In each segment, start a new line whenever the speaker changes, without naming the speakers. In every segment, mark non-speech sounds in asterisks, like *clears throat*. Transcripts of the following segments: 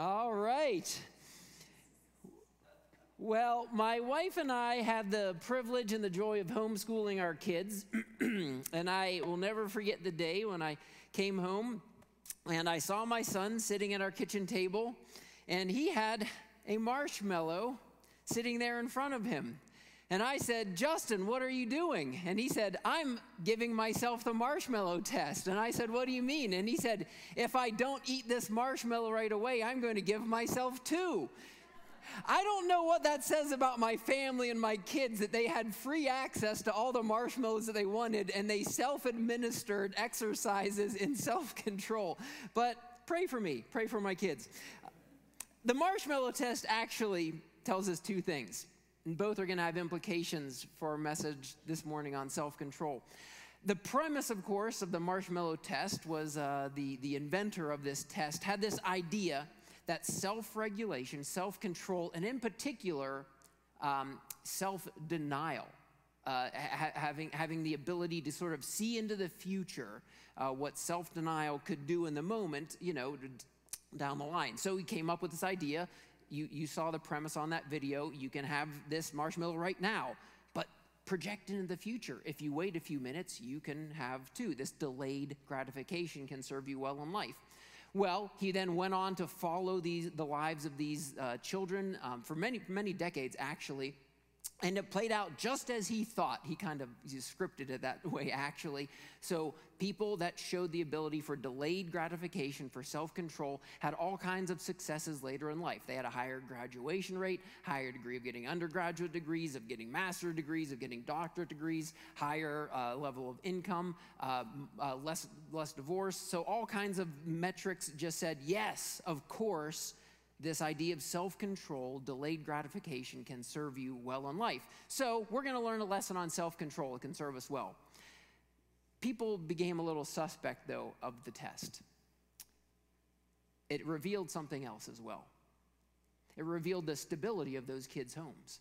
All right. Well, my wife and I had the privilege and the joy of homeschooling our kids. *clears throat* and I will never forget the day when I came home and I saw my son sitting at our kitchen table, and he had a marshmallow sitting there in front of him. And I said, Justin, what are you doing? And he said, I'm giving myself the marshmallow test. And I said, What do you mean? And he said, If I don't eat this marshmallow right away, I'm going to give myself two. I don't know what that says about my family and my kids that they had free access to all the marshmallows that they wanted and they self administered exercises in self control. But pray for me, pray for my kids. The marshmallow test actually tells us two things. And both are going to have implications for our message this morning on self control. The premise, of course, of the marshmallow test was uh, the, the inventor of this test had this idea that self regulation, self control, and in particular, um, self denial. Uh, ha- having, having the ability to sort of see into the future uh, what self denial could do in the moment, you know, down the line. So he came up with this idea you, you saw the premise on that video. You can have this marshmallow right now, but project into the future. If you wait a few minutes, you can have two. This delayed gratification can serve you well in life. Well, he then went on to follow these, the lives of these uh, children um, for many, many decades, actually. And it played out just as he thought. He kind of he scripted it that way, actually. So, people that showed the ability for delayed gratification, for self control, had all kinds of successes later in life. They had a higher graduation rate, higher degree of getting undergraduate degrees, of getting master degrees, of getting doctorate degrees, higher uh, level of income, uh, uh, less, less divorce. So, all kinds of metrics just said, yes, of course this idea of self control, delayed gratification can serve you well in life. So, we're going to learn a lesson on self control. It can serve us well. People became a little suspect, though, of the test. It revealed something else as well. It revealed the stability of those kids' homes.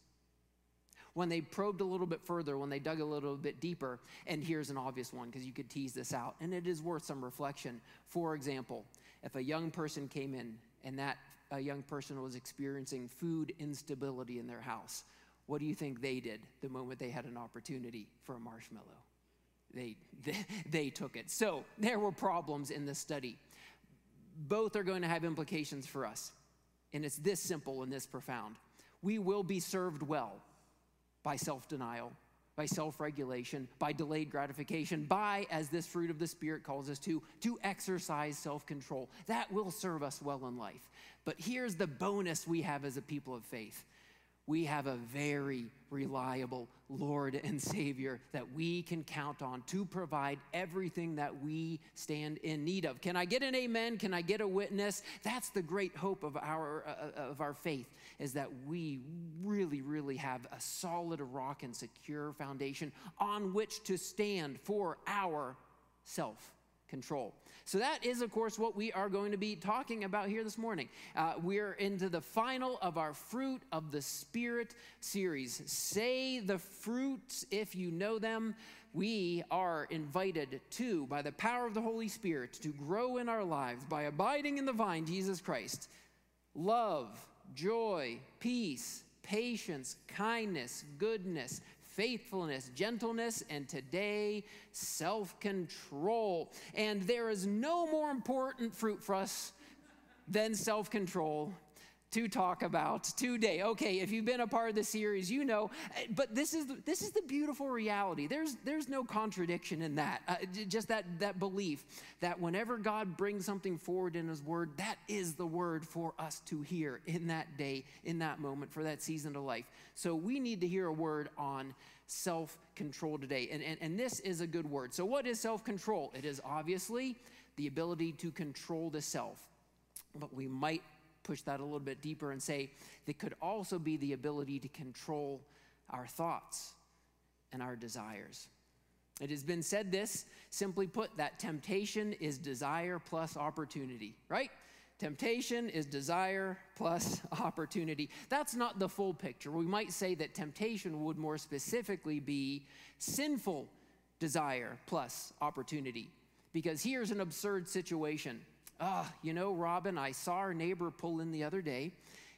When they probed a little bit further, when they dug a little bit deeper, and here's an obvious one because you could tease this out, and it is worth some reflection. For example, if a young person came in and that a young person was experiencing food instability in their house, what do you think they did the moment they had an opportunity for a marshmallow? They, they, *laughs* they took it. So there were problems in this study. Both are going to have implications for us. And it's this simple and this profound. We will be served well by self denial by self regulation, by delayed gratification, by, as this fruit of the Spirit calls us to, to exercise self control. That will serve us well in life. But here's the bonus we have as a people of faith we have a very reliable Lord and Savior that we can count on to provide everything that we stand in need of. Can I get an amen? Can I get a witness? That's the great hope of our, uh, of our faith, is that we really, really have a solid rock and secure foundation on which to stand for our self control. So, that is, of course, what we are going to be talking about here this morning. Uh, we're into the final of our Fruit of the Spirit series. Say the fruits if you know them. We are invited to, by the power of the Holy Spirit, to grow in our lives by abiding in the vine, Jesus Christ. Love, joy, peace, patience, kindness, goodness, faithfulness, gentleness, and today, self control. And there is no more important fruit for us than self control to talk about today. Okay, if you've been a part of the series, you know, but this is this is the beautiful reality. There's there's no contradiction in that. Uh, just that that belief that whenever God brings something forward in his word, that is the word for us to hear in that day, in that moment, for that season of life. So we need to hear a word on self-control today. And, and, and this is a good word. So what is self-control? It is obviously the ability to control the self. But we might push that a little bit deeper and say that could also be the ability to control our thoughts and our desires. It has been said this, simply put, that temptation is desire plus opportunity, right? Temptation is desire plus *laughs* opportunity. That's not the full picture. We might say that temptation would more specifically be sinful desire plus opportunity. Because here's an absurd situation Ah, oh, you know, Robin, I saw our neighbor pull in the other day,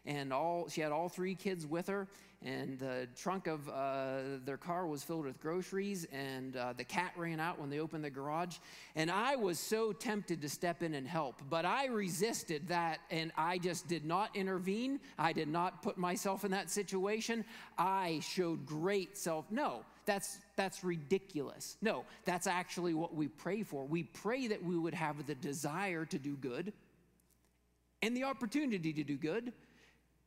and all she had all three kids with her, and the trunk of uh, their car was filled with groceries, and uh, the cat ran out when they opened the garage. And I was so tempted to step in and help, but I resisted that, and I just did not intervene. I did not put myself in that situation. I showed great self. No, that's that's ridiculous. No, that's actually what we pray for. We pray that we would have the desire to do good and the opportunity to do good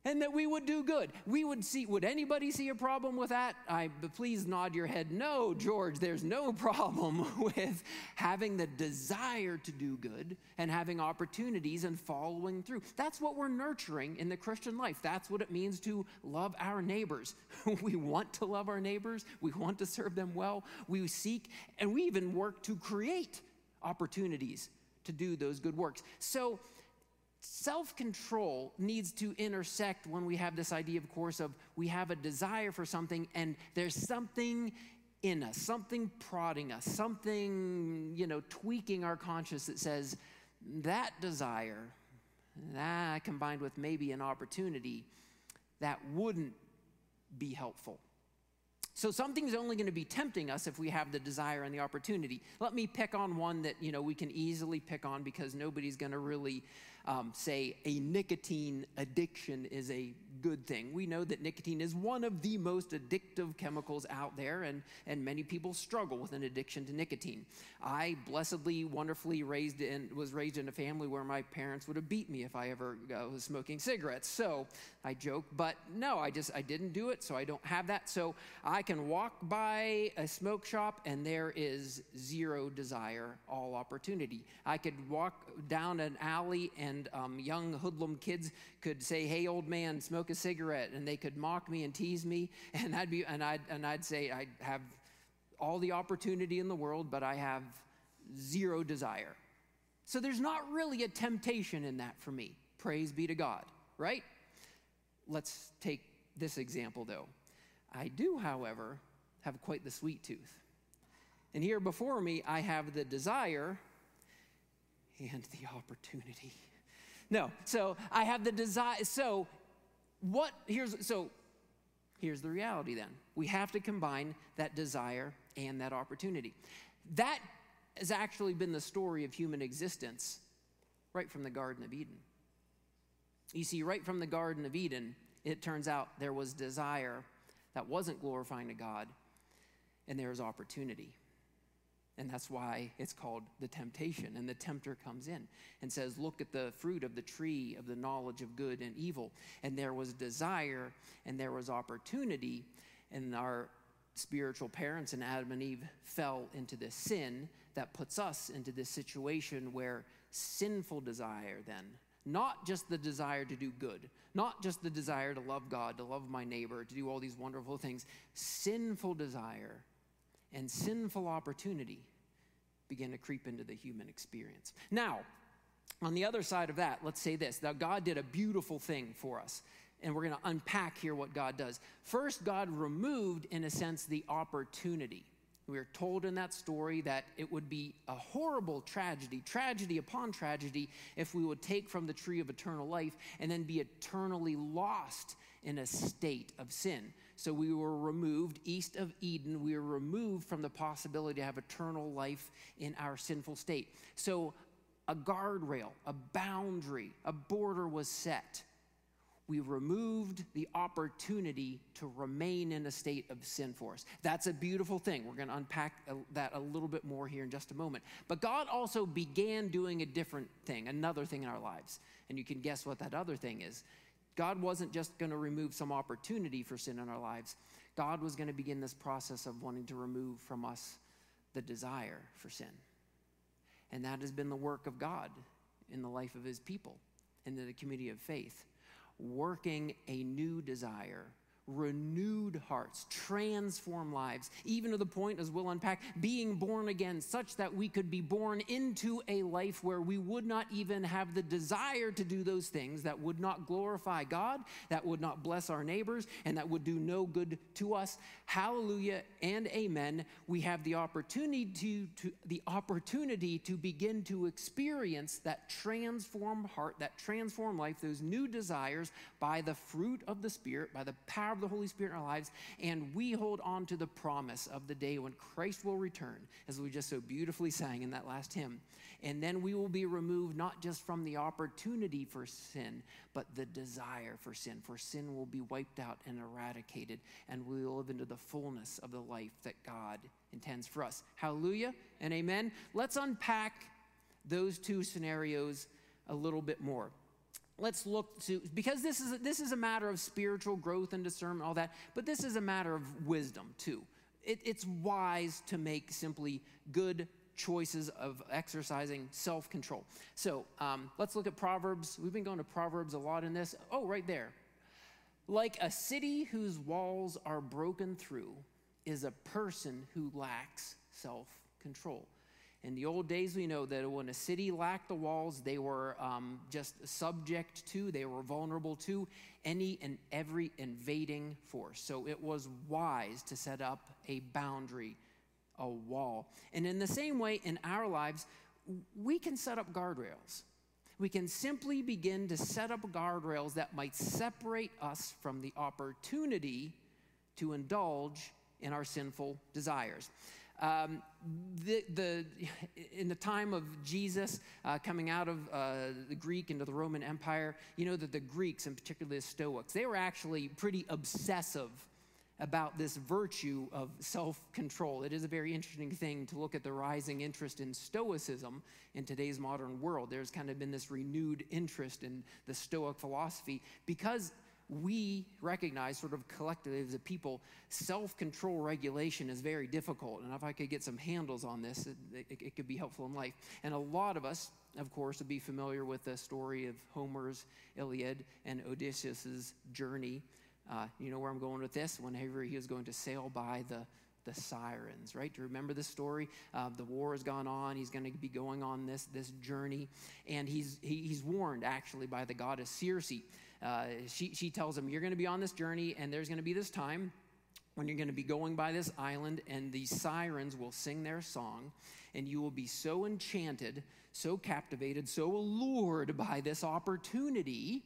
and that we would do good. We would see, would anybody see a problem with that? I, please nod your head. No, George, there's no *laughs* problem with having the desire to do good and having opportunities and following through. That's what we're nurturing in the Christian life. That's what it means to love our neighbors. *laughs* we want to love our neighbors, we want to serve them well, we seek, and we even work to create opportunities to do those good works. So, Self control needs to intersect when we have this idea, of course, of we have a desire for something and there's something in us, something prodding us, something, you know, tweaking our conscience that says that desire, that combined with maybe an opportunity, that wouldn't be helpful. So something's only going to be tempting us if we have the desire and the opportunity. Let me pick on one that you know we can easily pick on because nobody's going to really um, say a nicotine addiction is a good thing. We know that nicotine is one of the most addictive chemicals out there, and, and many people struggle with an addiction to nicotine. I blessedly, wonderfully raised in, was raised in a family where my parents would have beat me if I ever uh, was smoking cigarettes. So I joke, but no, I just I didn't do it, so I don't have that. So I can walk by a smoke shop and there is zero desire, all opportunity. I could walk down an alley and um, young hoodlum kids could say, "Hey, old man, smoke a cigarette," and they could mock me and tease me, *laughs* and I'd be and I'd and I'd say I have all the opportunity in the world, but I have zero desire. So there's not really a temptation in that for me. Praise be to God, right? Let's take this example though. I do, however, have quite the sweet tooth. And here before me, I have the desire and the opportunity. No, so I have the desire. So, what, here's, so here's the reality then. We have to combine that desire and that opportunity. That has actually been the story of human existence right from the Garden of Eden. You see, right from the Garden of Eden, it turns out there was desire that wasn't glorifying to God, and there was opportunity. And that's why it's called the temptation. And the tempter comes in and says, Look at the fruit of the tree of the knowledge of good and evil. And there was desire and there was opportunity. And our spiritual parents and Adam and Eve fell into this sin that puts us into this situation where sinful desire, then, not just the desire to do good, not just the desire to love God, to love my neighbor, to do all these wonderful things, sinful desire and sinful opportunity begin to creep into the human experience. Now, on the other side of that, let's say this. Now, God did a beautiful thing for us, and we're going to unpack here what God does. First, God removed, in a sense, the opportunity. We are told in that story that it would be a horrible tragedy, tragedy upon tragedy, if we would take from the tree of eternal life and then be eternally lost in a state of sin. So we were removed east of Eden. We were removed from the possibility to have eternal life in our sinful state. So a guardrail, a boundary, a border was set. We removed the opportunity to remain in a state of sin for us. That's a beautiful thing. We're going to unpack uh, that a little bit more here in just a moment. But God also began doing a different thing, another thing in our lives. And you can guess what that other thing is. God wasn't just going to remove some opportunity for sin in our lives, God was going to begin this process of wanting to remove from us the desire for sin. And that has been the work of God in the life of his people, in the community of faith, working a new desire, renewed hearts, transform lives, even to the point, as we'll unpack, being born again, such that we could be born into a life where we would not even have the desire to do those things that would not glorify God, that would not bless our neighbors, and that would do no good to us. Hallelujah and amen. We have the opportunity to, to the opportunity to begin to experience that transformed heart, that transformed life, those new desires by the fruit of the Spirit, by the power the Holy Spirit in our lives, and we hold on to the promise of the day when Christ will return, as we just so beautifully sang in that last hymn. And then we will be removed not just from the opportunity for sin, but the desire for sin. For sin will be wiped out and eradicated, and we will live into the fullness of the life that God intends for us. Hallelujah and amen. Let's unpack those two scenarios a little bit more let's look to because this is this is a matter of spiritual growth and discernment all that but this is a matter of wisdom too. It, it's wise to make simply good choices of exercising self-control. So um, let's look at proverbs. We've been going to proverbs a lot in this. Oh right there. Like a city whose walls are broken through is a person who lacks self-control in the old days, we know that when a city lacked the walls, they were um, just subject to, they were vulnerable to any and every invading force. So it was wise to set up a boundary, a wall. And in the same way, in our lives, we can set up guardrails. We can simply begin to set up guardrails that might separate us from the opportunity to indulge in our sinful desires. Um, the, the, in the time of Jesus uh, coming out of uh, the Greek into the Roman Empire, you know that the Greeks, and particularly the Stoics, they were actually pretty obsessive about this virtue of self control. It is a very interesting thing to look at the rising interest in Stoicism in today's modern world. There's kind of been this renewed interest in the Stoic philosophy because we recognize, sort of collectively as a people, self control regulation is very difficult. And if I could get some handles on this, it, it, it, could be helpful in life. And a lot of us, of course, would be familiar with the story of Homer's Iliad and Odysseus' journey. Uh, you know where I'm going with this? Whenever he was going to sail by the the sirens, right? Do you remember this story? Uh, the war has gone on. He's going to be going on this, this journey. And he's, he, he's warned, actually, by the goddess Circe uh, she, she tells him, You're going to be on this journey, and there's going to be this time when you're going to be going by this island, and the sirens will sing their song, and you will be so enchanted, so captivated, so allured by this opportunity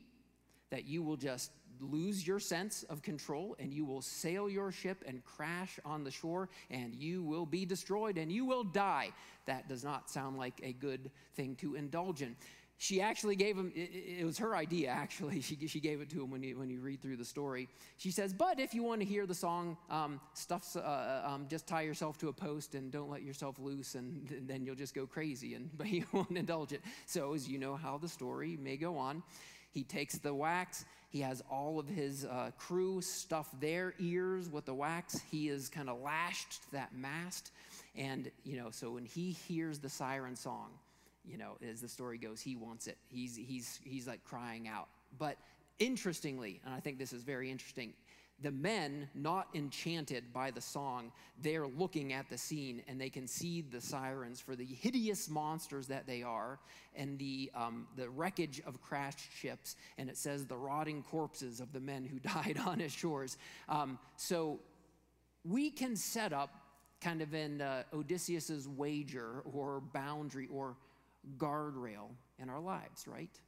that you will just lose your sense of control and you will sail your ship and crash on the shore and you will be destroyed and you will die. That does not sound like a good thing to indulge in she actually gave him, it, it, was her idea actually. *laughs* She, she gave it to him when you, when you read through the story. She says, But if you want to hear the song, um, stuff, uh, uh, um, just tie yourself to a post and don't let yourself loose, and, and then you'll just go crazy, and, *laughs* but you won't indulge it. So, as you know how the story may go on, he takes the wax. He has all of his uh, crew stuff their ears with the wax. He is kind of lashed to that mast. And, you know, so when he hears the siren song, you know, as the story goes, he wants it. He's, he's, he's like crying out. But interestingly, and I think this is very interesting, the men, not enchanted by the song, they're looking at the scene and they can see the sirens for the hideous monsters that they are and the, um, the wreckage of crashed ships. And it says the rotting corpses of the men who *laughs* died on its shores. Um, so we can set up kind of in uh, Odysseus's wager or boundary or guardrail in our lives, right?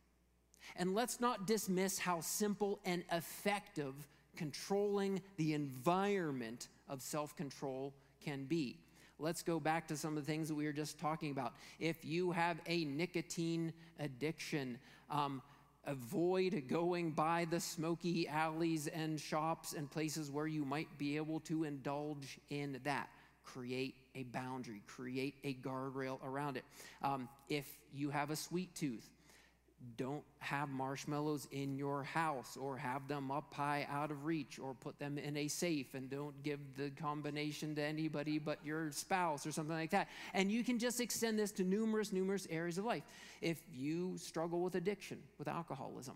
And let's not dismiss how simple and effective controlling the environment of self control can be. Let's go back to some of the things that we were just talking about. If you have a nicotine addiction, um, avoid going by the smoky alleys and shops and places where you might be able to indulge in that create a boundary, create a guardrail around it. Um, if you have a sweet tooth, don't have marshmallows in your house or have them up high out of reach or put them in a safe and don't give the combination to anybody but your spouse or something like that. And you can just extend this to numerous, numerous areas of life. If you struggle with addiction, with alcoholism,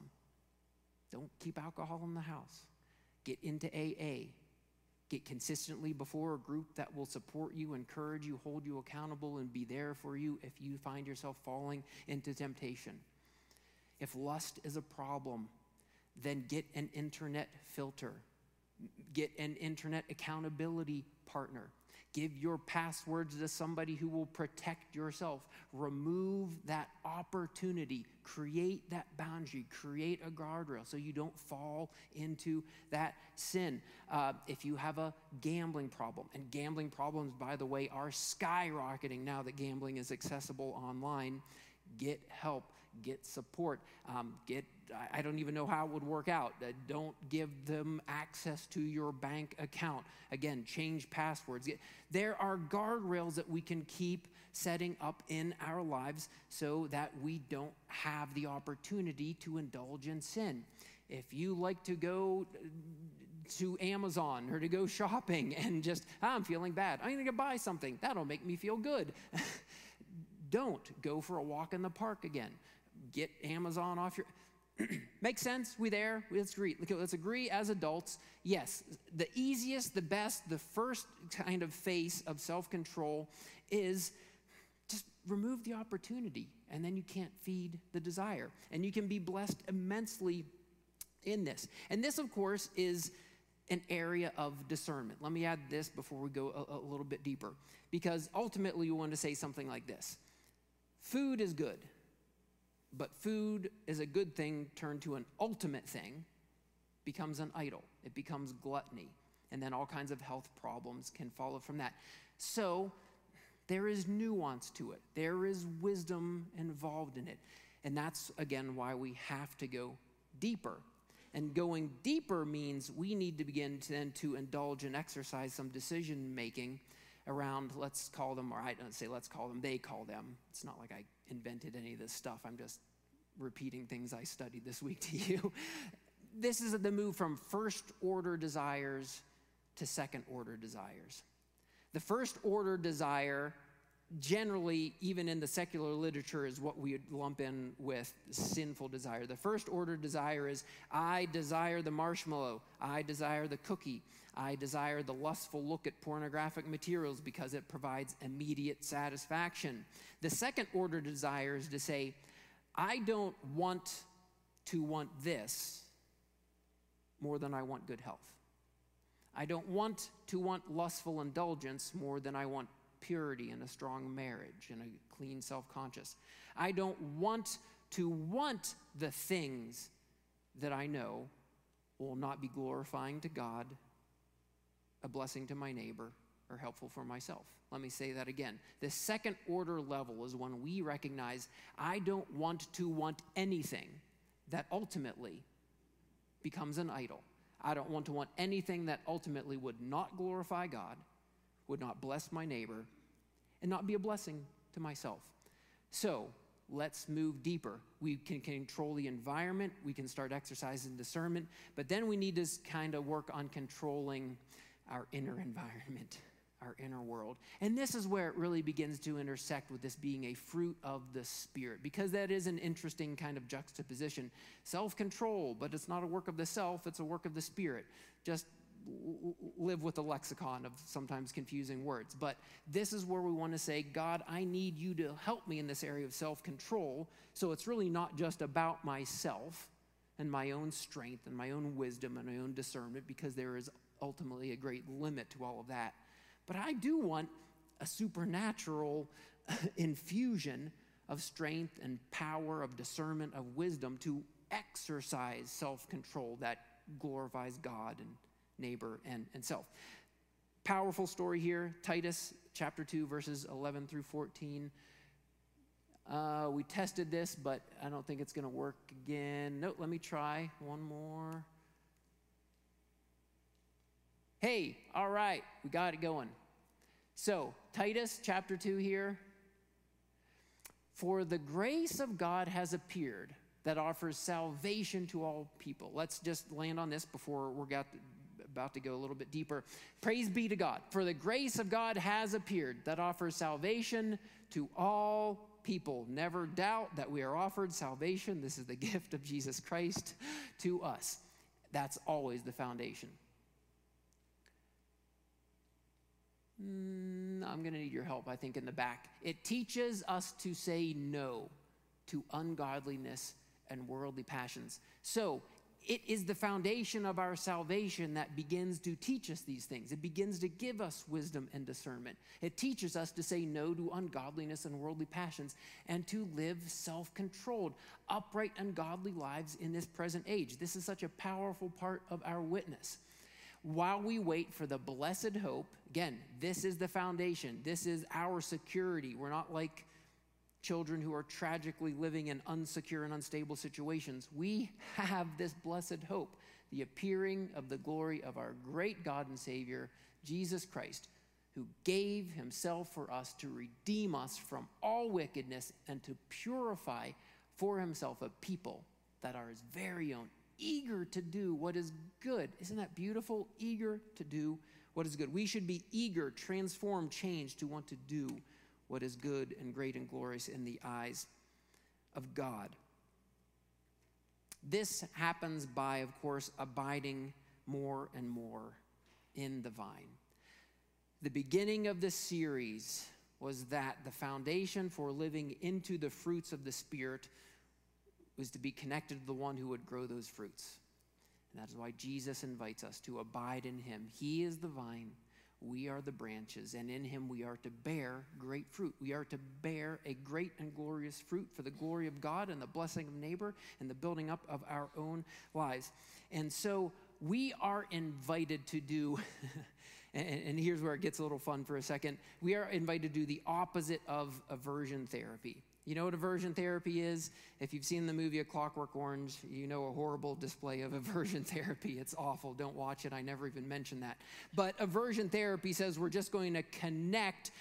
don't keep alcohol in the house Get into AA. Get consistently before a group that will support you, encourage you, hold you accountable, and be there for you if you find yourself falling into temptation. If lust is a problem, then get an internet filter. Get an internet accountability partner. Give your passwords to somebody who will protect yourself. Remove that opportunity. Create that boundary. Create a guardrail so you don't fall into that sin. Uh, if you have a gambling problem, and gambling problems, by the way, are skyrocketing now that gambling is accessible online, get help, get support, um, get I don't even know how it would work out. Uh, don't give them access to your bank account. Again, change passwords. There are guardrails that we can keep setting up in our lives so that we don't have the opportunity to indulge in sin. If you like to go uh, to Amazon or to go shopping *laughs* and just, ah, I'm feeling bad, I'm going to buy something, that'll make me feel good. *laughs* don't go for a walk in the park again. Get Amazon off your *clears throat* Make sense? We there? Let's agree. Let's agree as adults. Yes, the easiest, the best, the first kind of face of self control is just remove the opportunity, and then you can't feed the desire. And you can be blessed immensely in this. And this, of course, is an area of discernment. Let me add this before we go a, a little bit deeper, because ultimately, you want to say something like this Food is good but food is a good thing turned to an ultimate thing becomes an idol. It becomes gluttony. And then all kinds of health problems can follow from that. So there is nuance to it, there is wisdom involved in it. And that's, again, why we have to go deeper. And going deeper means we need to begin to then to indulge and exercise some decision making around, let's call them, or I don't say let's call them, they call them. It's not like I invented any of this stuff. I'm just repeating things I studied this week *laughs* to you. this is the move from first order desires to second order desires. The first order desire, generally, even in the secular literature, is what we would lump in with sinful desire. The first order desire is I desire the marshmallow, I desire the cookie, I desire the lustful look at pornographic materials because it provides immediate satisfaction. The second order desire is to say, I don't want to want this more than I want good health. I don't want to want lustful indulgence more than I want purity and a strong marriage and a clean self conscious. I don't want to want the things that I know will not be glorifying to God a blessing to my neighbor, or helpful for myself. Let me say that again. The second order level is when we recognize I don't want to want anything that ultimately becomes an idol. I don't want to want anything that ultimately would not glorify God, would not bless my neighbor, and not be a blessing to myself. So, let's move deeper. We can control the environment, we can start exercising discernment, but then we need to kind of work on controlling our inner *laughs* environment, our inner world. And this is where it really begins to intersect with this being a fruit of the Spirit, because that is an interesting kind of juxtaposition. Self control, but it's not a work of the self, it's a work of the Spirit. Just live with a lexicon of sometimes confusing words. But this is where we want to say, God, I need you to help me in this area of self control. So it's really not just about myself and my own strength and my own wisdom and my own discernment, because there is ultimately a great limit to all of that. But I do want a supernatural *laughs* infusion of strength and power, of discernment, of wisdom to exercise self control that glorifies God and neighbor and, and self. Powerful story here Titus chapter 2, verses 11 through 14. Uh, we tested this, but I don't think it's going to work again. No, let me try one more. Hey, all right, we got it going. So, Titus chapter 2 here. For the grace of God has appeared that offers salvation to all people. Let's just land on this before we're got about to go a little bit deeper. Praise be to God. For the grace of God has appeared that offers salvation to all people. Never doubt that we are offered salvation. This is the *laughs* gift of Jesus Christ to us That's always the foundation. Mm, I'm going to need your help, I think, in the back. It teaches us to say no to ungodliness and worldly passions. So, it is the foundation of our salvation that begins to teach us these things. It begins to give us wisdom and discernment. It teaches us to say no to ungodliness and worldly passions and to live self controlled, upright, and godly lives in this present age. This is such a powerful part of our witness while we wait for the blessed hope, again, this is the foundation. This is our security. We're not like children who are tragically living in unsecure and unstable situations. We have this blessed hope the appearing of the glory of our great God and Savior, Jesus Christ, who gave himself for us to redeem us from all wickedness and to purify for himself a people that are his very own eager to do what is good. Isn't that beautiful? Eager to do what is good. We should be eager, transformed, changed to want to do what is good and great and glorious in the eyes of God. This happens by, of course, abiding more and more in the vine. The beginning of this series was that the foundation for living into the fruits of the Spirit was to be connected to the one who would grow those fruits. And that is why Jesus invites us to abide in him. He is the vine, we are the branches, and in him we are to bear great fruit. We are to bear a great and glorious fruit for the glory of God and the blessing of neighbor and the building up of our own lives. And so we are invited to do. *laughs* and, here's where it gets a little fun for a second. We are invited to do the opposite of aversion therapy. You know what aversion therapy is? If you've seen the movie A Clockwork Orange, you know a horrible display of *laughs* aversion therapy. It's awful. Don't watch it. I never even mentioned that. But aversion therapy says we're just going to connect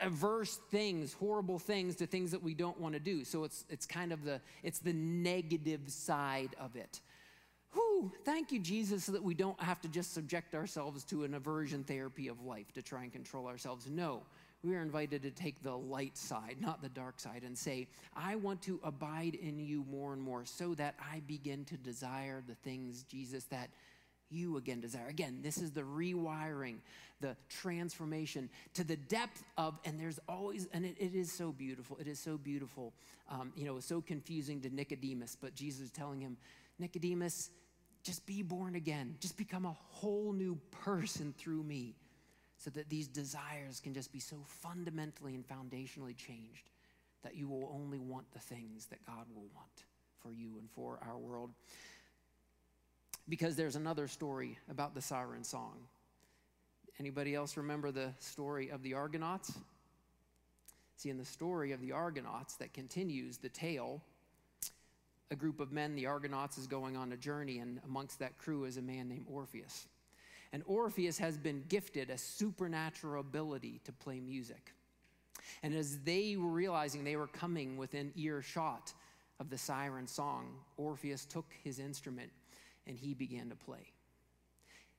averse things, horrible things to things that we don't want to do. So it's it's kind of the it's the negative side of it. Whew, thank you, Jesus, that we don't have to just subject ourselves to an aversion therapy of life to try and control ourselves. No, we are invited to take the light side, not the dark side, and say, I want to abide in you more and more so that I begin to desire the things, Jesus, that you again desire. Again, this is the rewiring, the transformation to the depth of, and there's always, and it, it is so beautiful. It is so beautiful. Um, you know, so confusing to Nicodemus, but Jesus is telling him, Nicodemus, just be born again. Just become a whole new person through me so that these desires can just be so fundamentally and foundationally changed that you will only want the things that God will want for you and for our world. Because there's another story about the siren song. Anybody else remember the story of the Argonauts? See, in the story of the Argonauts that continues the tale, a group of men, the Argonauts, is going on a journey, and amongst that crew is a man named Orpheus. And Orpheus has been gifted a supernatural ability to play music. And as they were realizing they were coming within earshot of the siren song, Orpheus took his instrument and he began to play.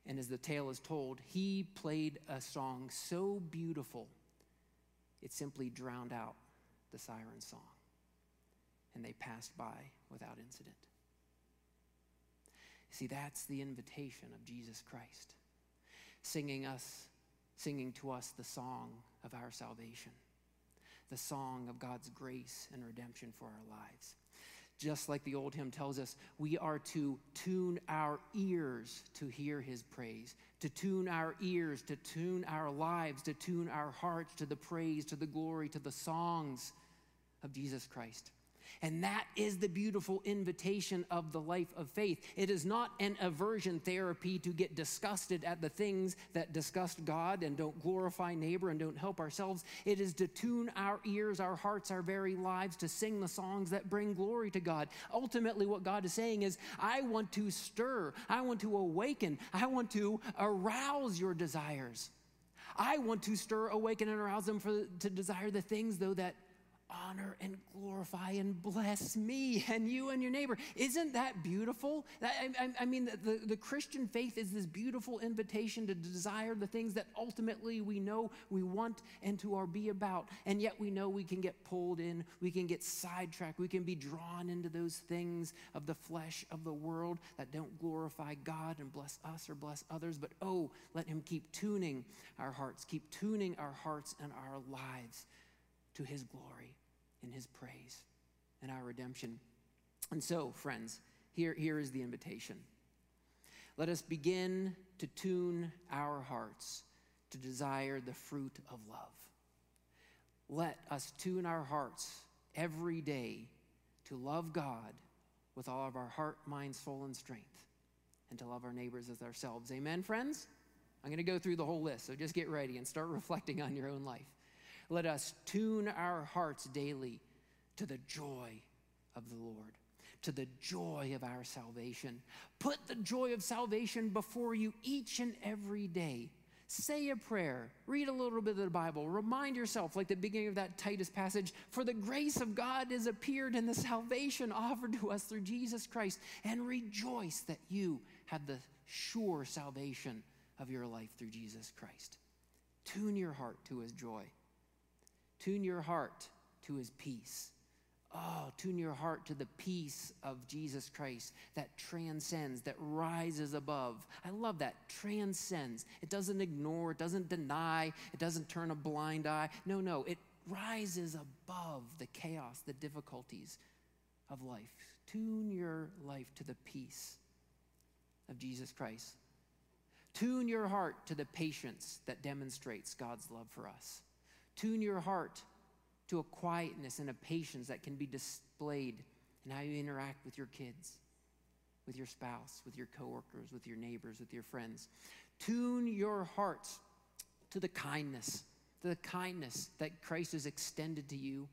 And as the tale is told, he played a song so beautiful, it simply drowned out the siren song. And they passed by without incident. See, that's the invitation of Jesus Christ singing us, singing to us the song of our salvation, the song of God's grace and redemption for our lives. Just like the old hymn tells us, we are to tune our ears to hear his praise, to tune our ears, to tune our lives, to tune our hearts to the praise, to the glory, to the songs of Jesus Christ. And that is the beautiful invitation of the life of faith. It is not an aversion therapy to get disgusted at the things that disgust God and don't glorify neighbor and don't help ourselves. It is to tune our ears, our hearts, our very lives to sing the songs that bring glory to God. Ultimately, what God is saying is, I want to stir, I want to awaken, I want to arouse your desires. I want to stir, awaken, and arouse them for, to desire the things, though, that honor and glorify and bless me and you and your neighbor. Isn't that beautiful? I, I, I mean, the, the Christian faith is this beautiful invitation to desire the things that ultimately we know we want and to our be about. And yet we know we can get pulled in, we can get sidetracked, we can be drawn into those things of the flesh of the world that don't glorify God and bless us or bless others. But oh, let Him keep tuning our hearts, keep tuning our hearts and our lives to His glory and His praise and our redemption. And so, friends, here, here is the invitation. Let us begin to tune our hearts to desire the fruit of love. Let us tune our hearts every day to love God with all of our heart, mind, soul, and strength, and to love our neighbors as ourselves. Amen, friends? I'm going to go through the whole list, so just get ready and start *laughs* reflecting on your own life. Let us tune our hearts daily to the joy of the Lord, to the joy of our salvation. Put the joy of salvation before you each and every day. Say a prayer, read a little bit of the Bible, remind yourself, like the beginning of that Titus passage, for the grace of God has appeared in the salvation offered to us through Jesus Christ, and rejoice that you have the sure salvation of your life through Jesus Christ. Tune your heart to his joy. Tune your heart to his peace. Oh, tune your heart to the peace of Jesus Christ that transcends, that rises above. I love that. Transcends. It doesn't ignore, it doesn't deny, it doesn't turn a blind eye. No, no, it rises above the chaos, the difficulties of life. Tune your life to the peace of Jesus Christ. Tune your heart to the patience that demonstrates God's love for us. Tune your heart to a quietness and a patience that can be displayed in how you interact with your kids, with your spouse, with your coworkers, with your neighbors, with your friends. Tune your hearts to the kindness, to the kindness that Christ has extended to you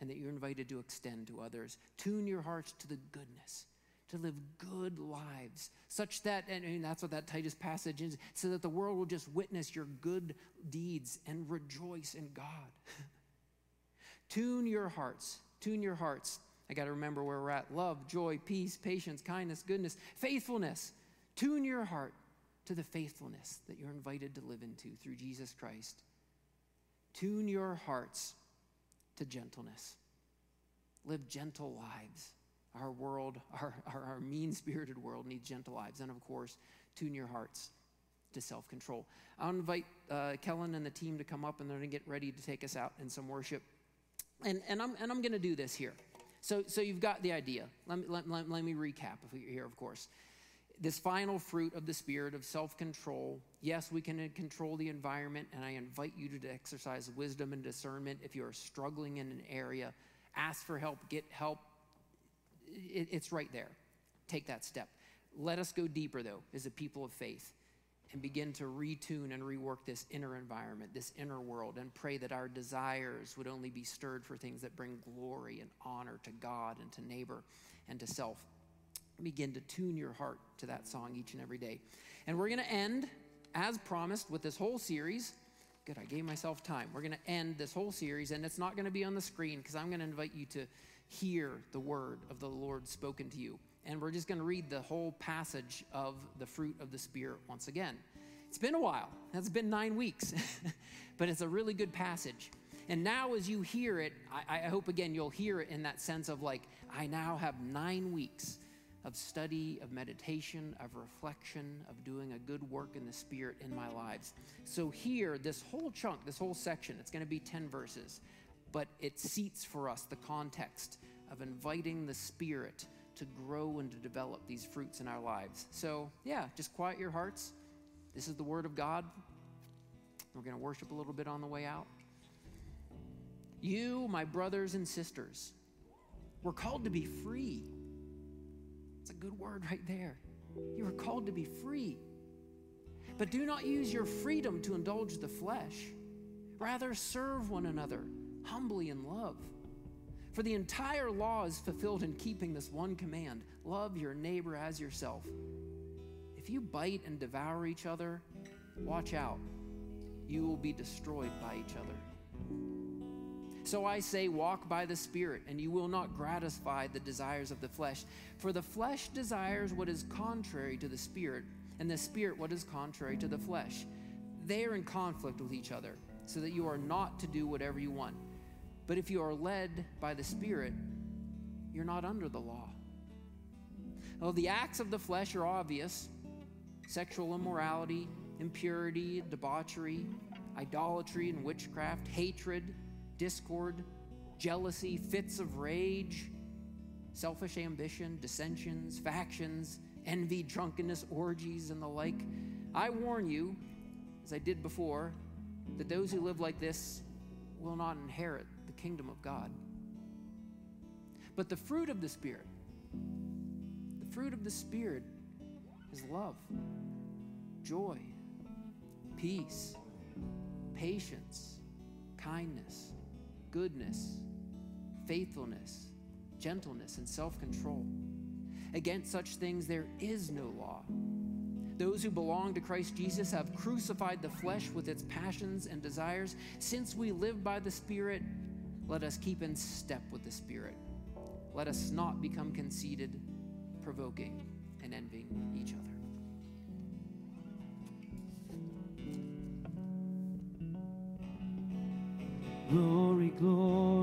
and that you're invited to extend to others. Tune your hearts to the goodness to live good lives, such that, and that's what that Titus passage is, so that the world will just witness your good deeds and rejoice in God. *laughs* tune your hearts, tune your hearts. I got to remember where we're at love, joy, peace, patience, kindness, goodness, faithfulness. Tune your heart to the faithfulness that you're invited to live into through Jesus Christ. Tune your hearts to gentleness. Live gentle lives our world, *laughs* our, our, our mean spirited world, needs gentle lives. And of course, tune your hearts to self control. I'll invite uh, Kellen and the team to come up and they're going to get ready to take us out in some worship. And, and I'm, and I'm going to do this here. So, so you've got the idea. Let me, let, let, let me recap here, of course. This final fruit of the spirit of self control. Yes, we can control the environment, and I invite you to exercise wisdom and discernment. If you are struggling in an area, ask for help, get help, it, it's right there. Take that step. Let us go deeper, though, as a people of faith and begin to retune and rework this inner environment, this inner world, and pray that our desires would only be stirred for things that bring glory and honor to God and to neighbor and to self. Begin to tune your heart to that song each and every day. And we're going to end, as promised, with this whole series. Good, I gave myself time. We're going to end this whole series, and it's not going to be on the screen because I'm going to invite you to hear the word of the Lord spoken to you. And we're just going to read the whole passage of the fruit of the Spirit once again. It's been a while, that's been nine weeks, *laughs* but it's a really good passage. And now, as you hear it, I, I, hope again you'll hear it in that sense of like, I now have nine weeks of study, of meditation, of reflection, of doing a good work in the Spirit in my lives. So, here, this whole chunk, this whole section, it's going to be 10 verses but it seats for us the context of inviting the Spirit to grow and to develop these fruits in our lives. So, yeah, just quiet your hearts. This is the Word of God. We're going to worship a little bit on the way out. You, my brothers and sisters, we're called to be free. It's a good word right there. You are called to be free. But do not use your freedom to indulge the flesh. Rather, serve one another humbly in love. For the entire law is fulfilled in keeping this one command love your neighbor as yourself. If you bite and devour each other, watch out. You will be destroyed by each other. So I say, walk by the Spirit, and you will not gratify the desires of the flesh. For the flesh desires what is contrary to the Spirit, and the Spirit what is contrary to the flesh. They are in conflict with each other, so that you are not to do whatever you want. But if you are led by the Spirit, you're not under the law. Well, the acts of the flesh are obvious sexual immorality, impurity, debauchery, idolatry and witchcraft, hatred discord, jealousy, fits of rage, selfish ambition, dissensions, factions, envy, drunkenness, orgies, and the like. I warn you, as I did before, that those who live like this will not inherit kingdom of God. But the fruit of the Spirit, the fruit of the Spirit is love, joy, peace, patience, kindness goodness, faithfulness, gentleness, and self control. Against such things there is no law. Those who belong to Christ Jesus have crucified the flesh with its passions and desires. Since we live by the Spirit, let us keep in step with the Spirit. Let us not become conceited, provoking, and envying each other. Glory, glory.